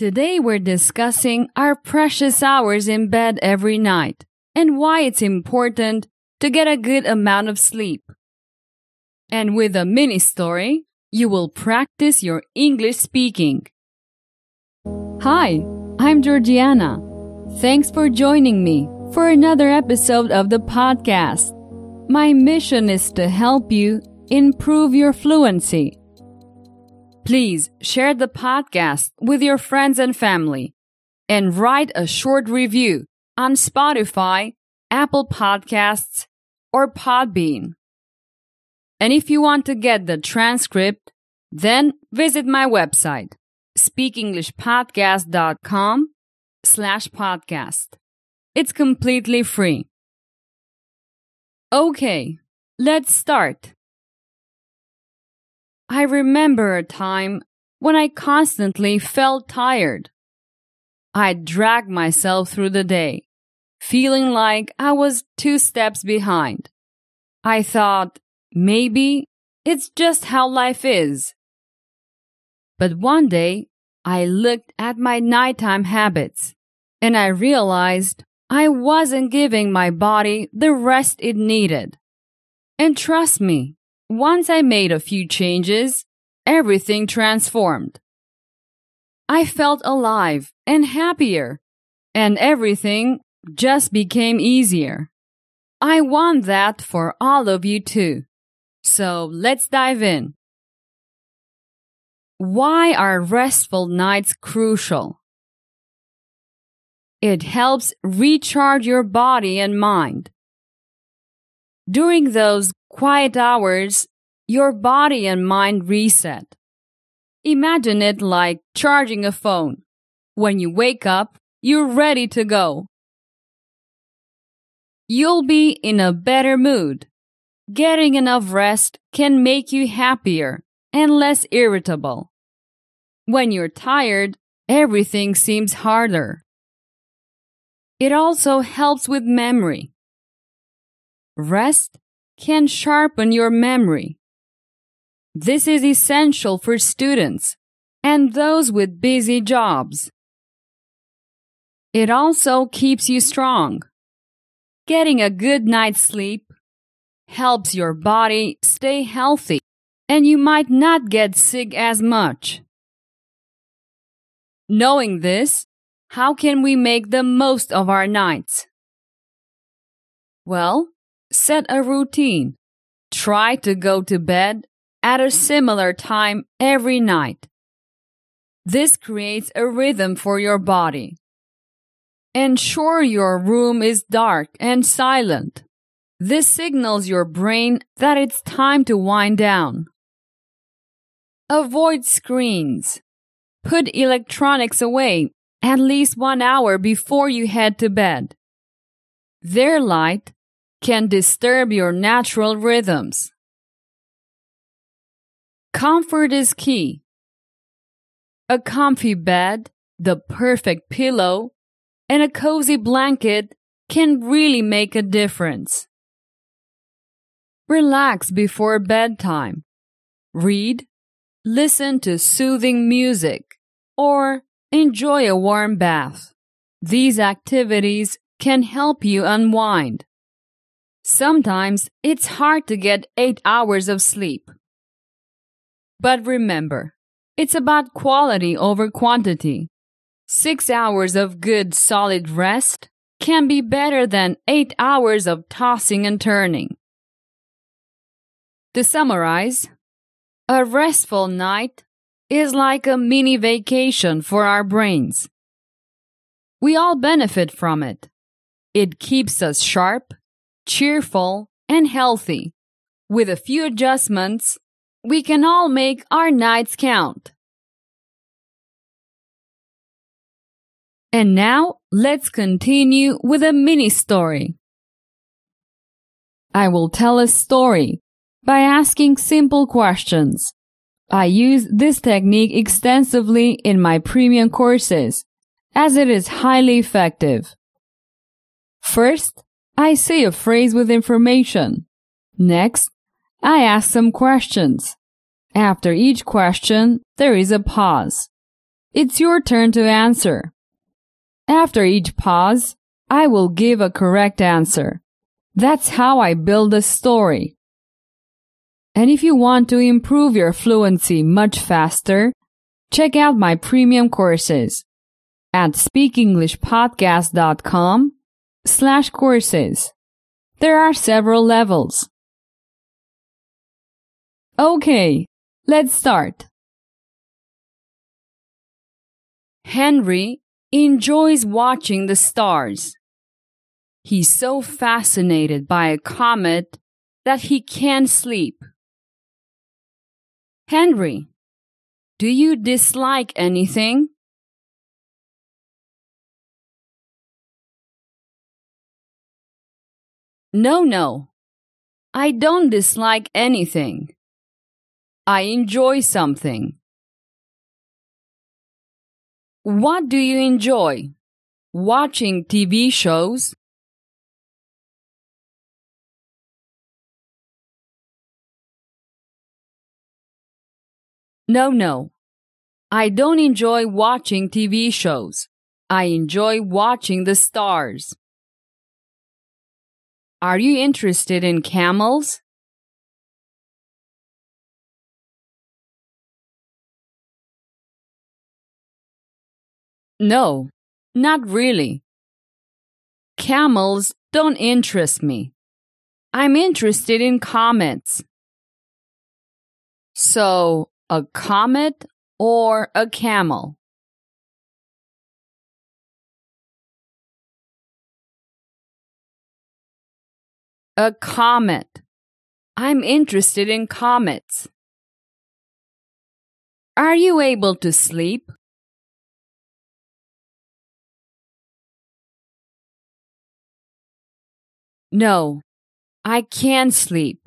Today we're discussing our precious hours in bed every night and why it's important to get a good amount of sleep. And with a mini story, you will practice your English speaking. Hi, I'm Georgiana. Thanks for joining me for another episode of the podcast. My mission is to help you improve your fluency. Please share the podcast with your friends and family and write a short review on Spotify, Apple Podcasts, or Podbean. And if you want to get the transcript, then visit my website, speakenglishpodcast.com slash podcast. It's completely free. Okay, let's start. I remember a time when I constantly felt tired. I dragged myself through the day, feeling like I was two steps behind. I thought, maybe it's just how life is. But one day, I looked at my nighttime habits and I realized I wasn't giving my body the rest it needed. And trust me, once I made a few changes, everything transformed. I felt alive and happier, and everything just became easier. I want that for all of you too. So let's dive in. Why are restful nights crucial? It helps recharge your body and mind. During those quiet hours, your body and mind reset. Imagine it like charging a phone. When you wake up, you're ready to go. You'll be in a better mood. Getting enough rest can make you happier and less irritable. When you're tired, everything seems harder. It also helps with memory. Rest can sharpen your memory. This is essential for students and those with busy jobs. It also keeps you strong. Getting a good night's sleep helps your body stay healthy and you might not get sick as much. Knowing this, how can we make the most of our nights? Well, set a routine. Try to go to bed at a similar time every night. This creates a rhythm for your body. Ensure your room is dark and silent. This signals your brain that it's time to wind down. Avoid screens. Put electronics away at least one hour before you head to bed. Their light can disturb your natural rhythms. Comfort is key. A comfy bed, the perfect pillow, and a cozy blanket can really make a difference. Relax before bedtime. Read, listen to soothing music, or Enjoy a warm bath. These activities can help you unwind. Sometimes it's hard to get 8 hours of sleep. But remember, it's about quality over quantity. 6 hours of good solid rest can be better than 8 hours of tossing and turning. To summarize, a restful night is like a mini vacation for our brains. We all benefit from it. It keeps us sharp, cheerful, and healthy. With a few adjustments, we can all make our nights count. And now, let's continue with a mini story. I will tell a story by asking simple questions. I use this technique extensively in my premium courses as it is highly effective. First, I say a phrase with information. Next, I ask some questions. After each question, there is a pause. it's your turn to answer. After each pause, I will give a correct answer. That's how I build a story. And if you want to improve your fluency much faster, check out my premium courses at speakenglishpodcast.com slash courses. There are several levels. Okay, let's start. Henry enjoys watching the stars. He's so fascinated by a comet that he can't sleep. Henry, do you dislike anything? No, no. I don't dislike anything. I enjoy something. What do you enjoy? Watching TV shows? No, no. I don't enjoy watching TV shows. I enjoy watching the stars. Are you interested in camels? No, not really. Camels don't interest me. I'm interested in comets. So, a comet or a camel? A comet. I'm interested in comets. Are you able to sleep? No, I can't sleep.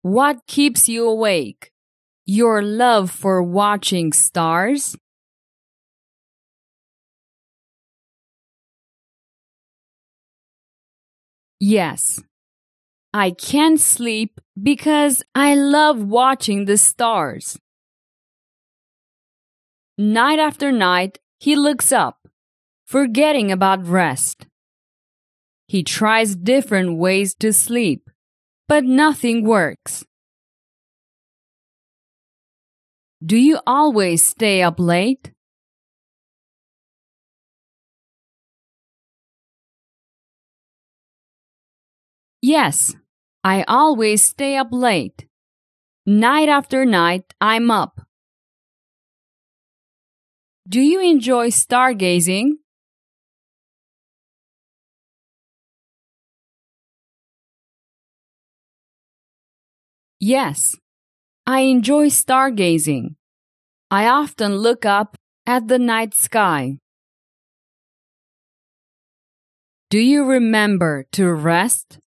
What keeps you awake? Your love for watching stars? Yes. I can't sleep because I love watching the stars. Night after night, he looks up, forgetting about rest. He tries different ways to sleep, but nothing works. Do you always stay up late? Yes, I always stay up late. Night after night, I'm up. Do you enjoy stargazing? Yes, I enjoy stargazing. I often look up at the night sky. Do you remember to rest?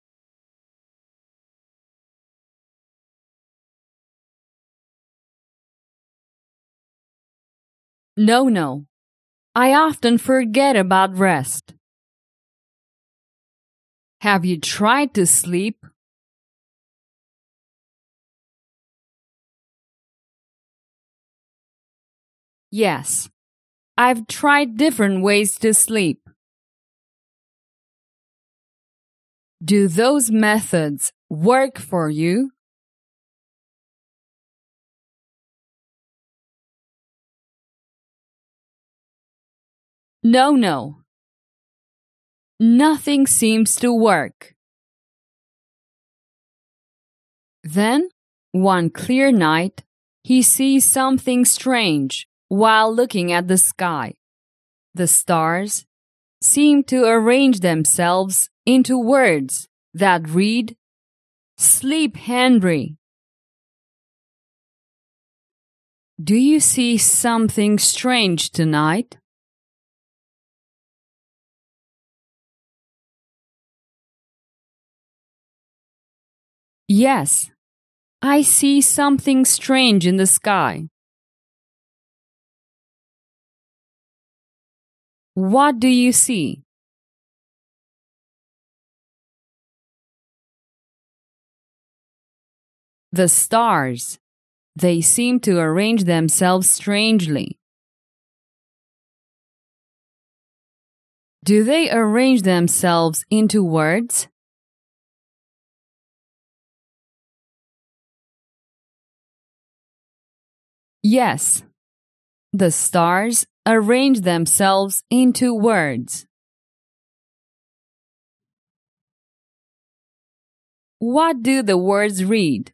No, no. I often forget about rest. Have you tried to sleep? Yes. I've tried different ways to sleep. Do those methods work for you? No, no. Nothing seems to work. Then, one clear night, he sees something strange while looking at the sky. The stars seem to arrange themselves into words that read, Sleep, Henry. Do you see something strange tonight? Yes, I see something strange in the sky. What do you see? The stars. They seem to arrange themselves strangely. Do they arrange themselves into words? Yes. The stars arrange themselves into words. What do the words read?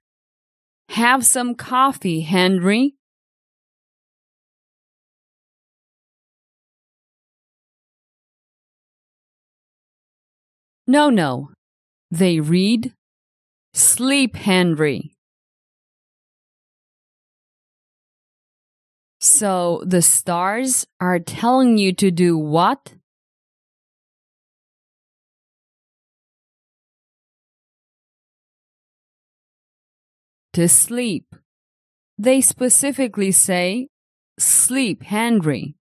Have some coffee, Henry. No, no. They read, Sleep, Henry. So the stars are telling you to do what? To sleep. They specifically say, Sleep, Henry.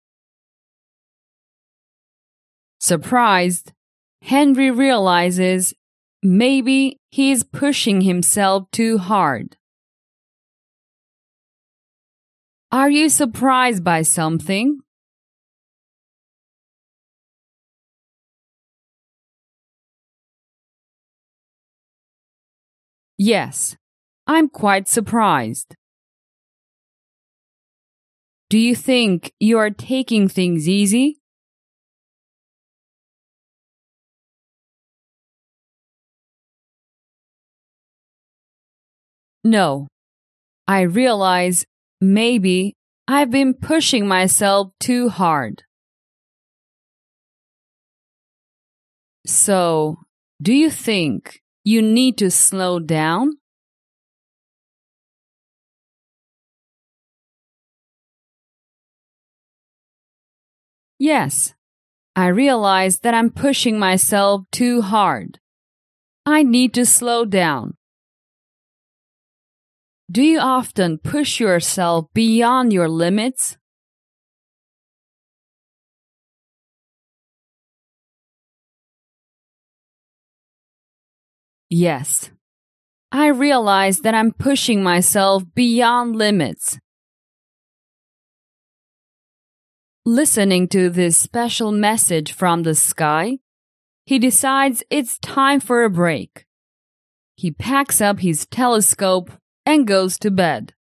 Surprised, Henry realizes maybe he's pushing himself too hard. Are you surprised by something? Yes, I'm quite surprised. Do you think you are taking things easy? No. I realize Maybe I've been pushing myself too hard. So, do you think you need to slow down? Yes, I realize that I'm pushing myself too hard. I need to slow down. Do you often push yourself beyond your limits? Yes. I realize that I'm pushing myself beyond limits. Listening to this special message from the sky, he decides it's time for a break. He packs up his telescope and goes to bed.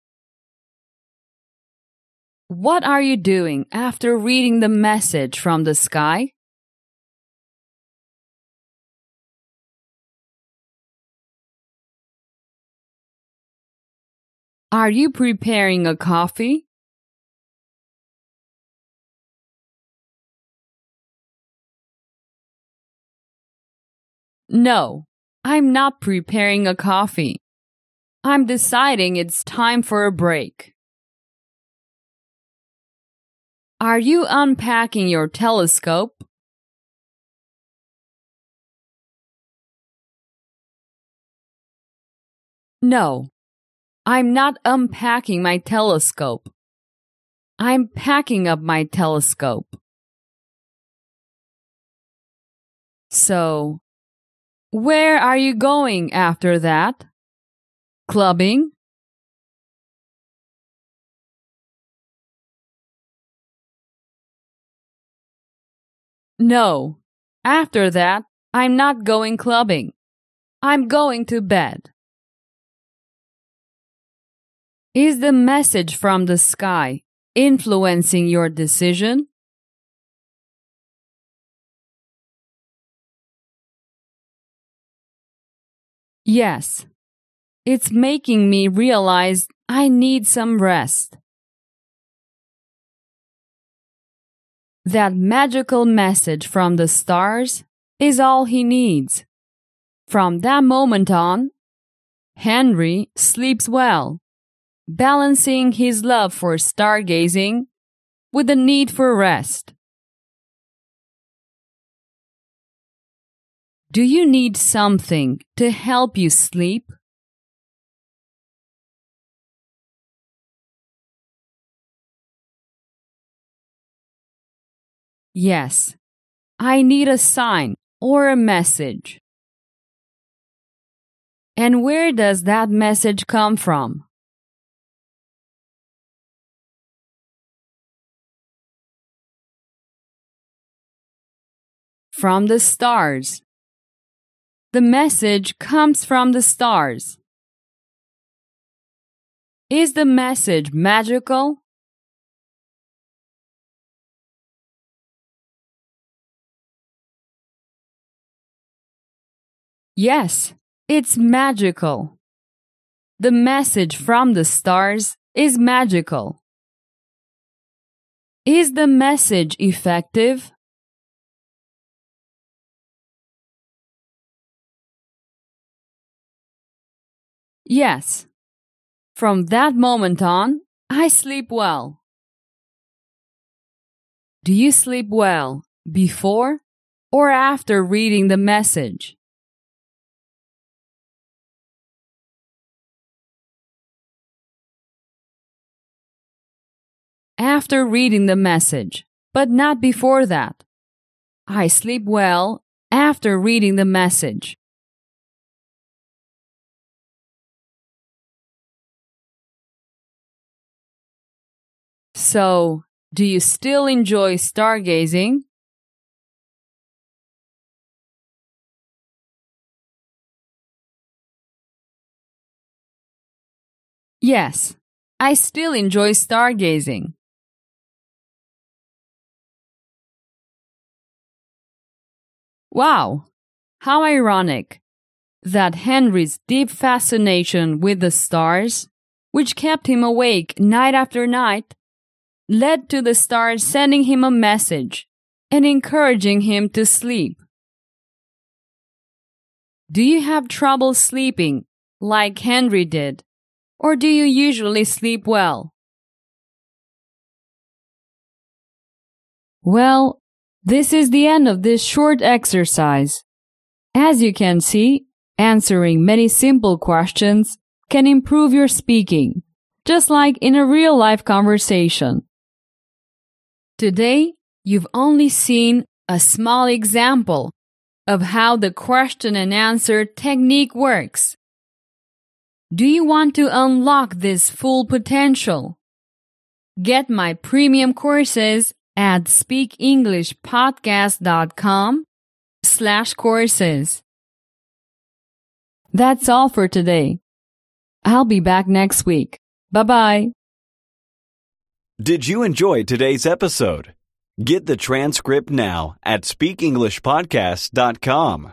What are you doing after reading the message from the sky? Are you preparing a coffee? No, I'm not preparing a coffee. I'm deciding it's time for a break. Are you unpacking your telescope? No, I'm not unpacking my telescope. I'm packing up my telescope. So, where are you going after that? Clubbing? No. After that, I'm not going clubbing. I'm going to bed. Is the message from the sky influencing your decision? Yes. It's making me realize I need some rest. That magical message from the stars is all he needs. From that moment on, Henry sleeps well, balancing his love for stargazing with the need for rest. Do you need something to help you sleep? Yes. I need a sign or a message. And where does that message come from? From the stars. The message comes from the stars. Is the message magical? Yes, it's magical. The message from the stars is magical. Is the message effective? Yes. From that moment on, I sleep well. Do you sleep well before or after reading the message? After reading the message, but not before that. I sleep well after reading the message. So, do you still enjoy stargazing? Yes, I still enjoy stargazing. Wow, how ironic that Henry's deep fascination with the stars, which kept him awake night after night, led to the stars sending him a message and encouraging him to sleep. Do you have trouble sleeping like Henry did, or do you usually sleep well? Well, this is the end of this short exercise. As you can see, answering many simple questions can improve your speaking, just like in a real life conversation. Today, you've only seen a small example of how the question and answer technique works. Do you want to unlock this full potential? Get my premium courses at speakenglishpodcast.com slash courses. That's all for today. I'll be back next week. Bye bye. Did you enjoy today's episode? Get the transcript now at speakenglishpodcast.com.